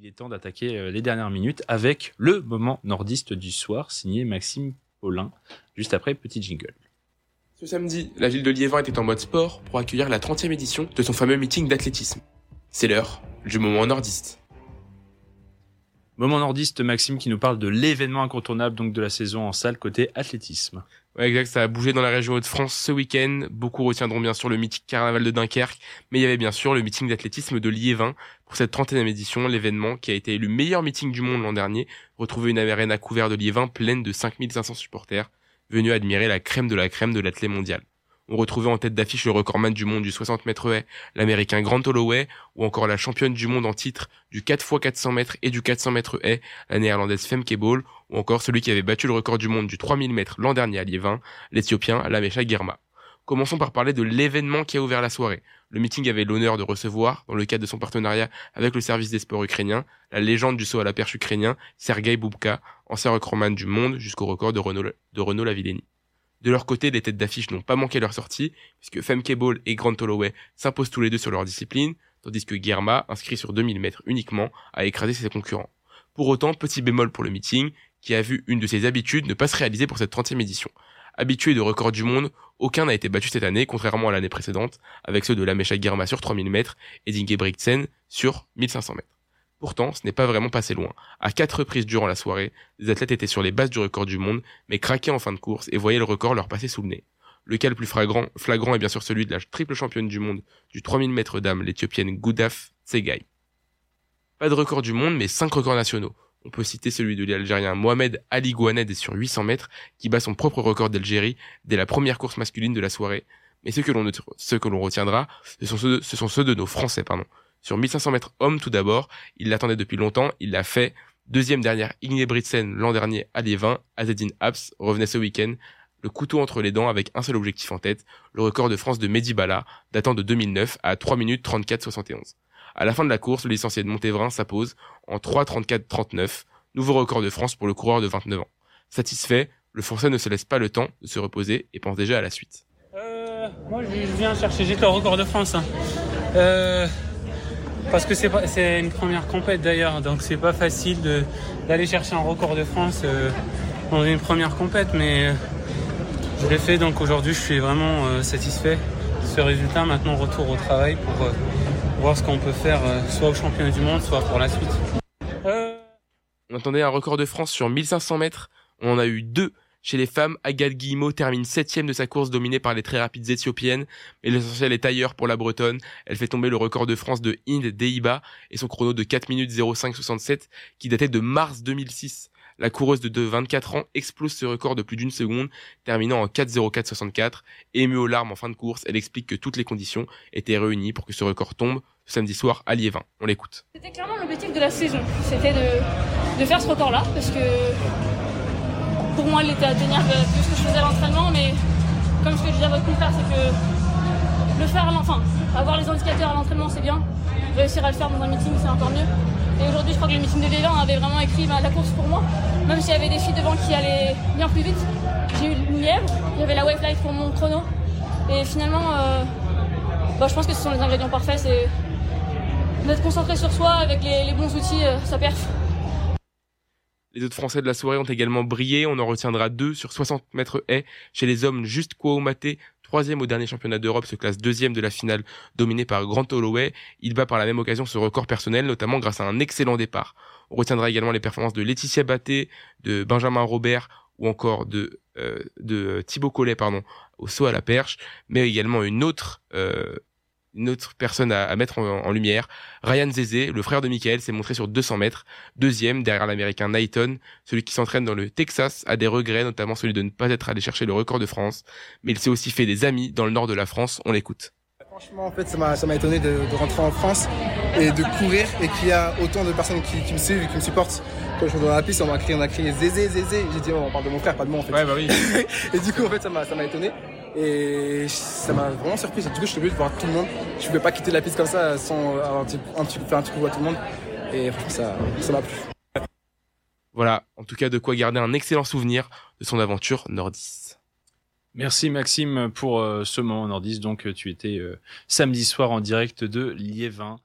Il est temps d'attaquer euh, les dernières minutes avec le moment nordiste du soir, signé Maxime Paulin, juste après petit jingle. Ce samedi, la ville de Liévin était en mode sport pour accueillir la 30e édition de son fameux meeting d'athlétisme. C'est l'heure du moment nordiste. Moment nordiste, Maxime, qui nous parle de l'événement incontournable donc de la saison en salle côté athlétisme. Ouais, exact, ça a bougé dans la région de france ce week-end. Beaucoup retiendront bien sûr le mythique carnaval de Dunkerque, mais il y avait bien sûr le meeting d'athlétisme de Liévin. Pour cette 31e édition, l'événement, qui a été élu meilleur meeting du monde l'an dernier, retrouvait une arène couverte de Liévin pleine de 5500 supporters, venus admirer la crème de la crème de l'athlé mondial. On retrouvait en tête d'affiche le recordman du monde du 60 mètres haies, l'américain Grant Holloway, ou encore la championne du monde en titre du 4x400 mètres et du 400 mètres haies, la néerlandaise Femke Bol, ou encore celui qui avait battu le record du monde du 3000 mètres l'an dernier à Liévin, l'Éthiopien Lamesha Girma. Commençons par parler de l'événement qui a ouvert la soirée. Le meeting avait l'honneur de recevoir, dans le cadre de son partenariat avec le service des sports ukrainiens, la légende du saut à la perche ukrainien, Sergei Bubka, ancien recordman du monde jusqu'au record de Renault, de. De leur côté, les têtes d'affiche n'ont pas manqué leur sortie, puisque Femke Ball et Grant Holloway s'imposent tous les deux sur leur discipline, tandis que Guerma, inscrit sur 2000 mètres uniquement, a écrasé ses concurrents. Pour autant, petit bémol pour le meeting, qui a vu une de ses habitudes ne pas se réaliser pour cette 30e édition. Habitué de records du monde, aucun n'a été battu cette année, contrairement à l'année précédente, avec ceux de Lamesha Guerma sur 3000 mètres et d'Ingebrigtsen sur 1500 mètres. Pourtant, ce n'est pas vraiment passé loin. À quatre reprises durant la soirée, les athlètes étaient sur les bases du record du monde, mais craquaient en fin de course et voyaient le record leur passer sous le nez. Le cas le plus flagrant, est bien sûr celui de la triple championne du monde du 3000 mètres d'âme, l'éthiopienne Goudaf Tsegay. Pas de record du monde, mais cinq records nationaux. On peut citer celui de l'Algérien Mohamed Ali Gouaned sur 800 mètres, qui bat son propre record d'Algérie dès la première course masculine de la soirée. Mais ceux que l'on, ceux que l'on retiendra, ce sont ceux, de, ce sont ceux de nos Français, pardon. Sur 1500 mètres hommes tout d'abord, il l'attendait depuis longtemps, il l'a fait. Deuxième dernière, Ingebrigtsen l'an dernier à Liévin, Azedine Abs revenait ce week-end, le couteau entre les dents avec un seul objectif en tête, le record de France de Mehdi Bala, datant de 2009 à 3 minutes 34 71. À la fin de la course, le licencié de Montévrain s'impose en 3 34 39, nouveau record de France pour le coureur de 29 ans. Satisfait, le Français ne se laisse pas le temps de se reposer et pense déjà à la suite. Euh, moi, je viens chercher, j'étais au record de France. Hein. Euh, parce que c'est une première compète d'ailleurs, donc c'est pas facile d'aller chercher un record de France euh, dans une première compète, mais euh, je l'ai fait donc aujourd'hui je suis vraiment euh, satisfait de ce résultat. Maintenant retour au travail pour voir ce qu'on peut faire soit au championnat du monde, soit pour la suite. On attendait un record de France sur 1500 mètres, on en a eu deux chez les femmes, Agathe Guillemot termine septième de sa course dominée par les très rapides éthiopiennes, mais l'essentiel est ailleurs pour la bretonne. Elle fait tomber le record de France de Inde Deiba et son chrono de 4 minutes 05 qui datait de mars 2006. La coureuse de 24 ans explose ce record de plus d'une seconde, terminant en 4.04.64. Émue aux larmes en fin de course, elle explique que toutes les conditions étaient réunies pour que ce record tombe samedi soir à Liévin. On l'écoute. C'était clairement l'objectif de la saison. C'était de faire ce record-là, parce que pour moi, il était à que, ce que je faisais à l'entraînement, mais comme je disais à votre confrère, c'est que le faire à l'enfant, avoir les indicateurs à l'entraînement, c'est bien. Réussir à le faire dans un meeting, c'est encore mieux. Et aujourd'hui, je crois que le meeting de Lélan avait vraiment écrit la course pour moi, même s'il y avait des filles devant qui allaient bien plus vite. J'ai eu une lièvre, il y avait la wave light pour mon chrono. Et finalement, euh, bah, je pense que ce sont les ingrédients parfaits. C'est d'être concentré sur soi avec les, bons outils, euh, ça perf. Les autres Français de la soirée ont également brillé. On en retiendra deux sur 60 mètres haies. Chez les hommes, juste Kouaoumate, troisième au dernier championnat d'Europe, se classe deuxième de la finale dominée par Grant Holloway. Il bat par la même occasion ce record personnel, notamment grâce à un excellent départ. On retiendra également les performances de Laetitia Batté, de Benjamin Robert ou encore de, euh, de Thibaut Collet, pardon, au saut à la perche, mais également une autre euh, une autre personne à, mettre en, lumière. Ryan Zeze, le frère de Michael, s'est montré sur 200 mètres, deuxième derrière l'américain Knighton, celui qui s'entraîne dans le Texas, a des regrets, notamment celui de ne pas être allé chercher le record de France, mais il s'est aussi fait des amis dans le nord de la France, on l'écoute. Franchement, en fait, ça m'a étonné de, rentrer en France et de courir et qu'il y a autant de personnes qui, me suivent et qui me supportent. Quand je suis dans la piste, on m'a crié, on a crié Zézé, Zézé. J'ai dit, oh, on parle de mon frère, pas de moi en fait. Ouais, bah oui. et du coup, en fait, ça m'a étonné. Et ça m'a vraiment surpris. Du coup, je suis obligé de voir tout le monde. Je ne pouvais pas quitter la piste comme ça sans avoir un petit, un petit, faire un petit coup à tout le monde. Et franchement, ça m'a plu. Voilà, en tout cas, de quoi garder un excellent souvenir de son aventure nordiste. Merci Maxime pour euh, ce moment nordiste. Donc, tu étais euh, samedi soir en direct de Liévin.